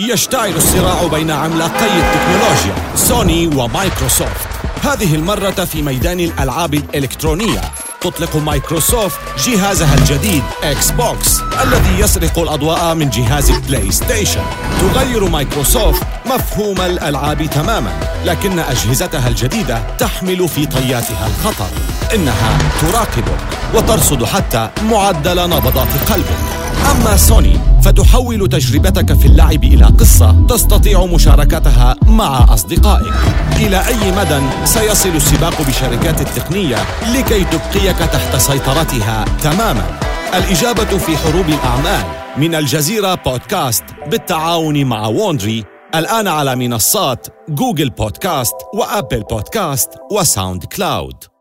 يشتعل الصراع بين عملاقي التكنولوجيا سوني ومايكروسوفت. هذه المرة في ميدان الألعاب الإلكترونية. تطلق مايكروسوفت جهازها الجديد إكس بوكس الذي يسرق الأضواء من جهاز بلاي ستيشن تغير مايكروسوفت مفهوم الألعاب تماما لكن أجهزتها الجديدة تحمل في طياتها الخطر. إنها تراقبك وترصد حتى معدل نبضات قلبك. أما سوني فتحول تجربتك في اللعب إلى قصة تستطيع مشاركتها مع أصدقائك. إلى أي مدى سيصل السباق بشركات التقنية لكي تبقيك تحت سيطرتها تماما؟ الإجابة في حروب الأعمال من الجزيرة بودكاست بالتعاون مع ووندري الآن على منصات جوجل بودكاست وأبل بودكاست وساوند كلاود.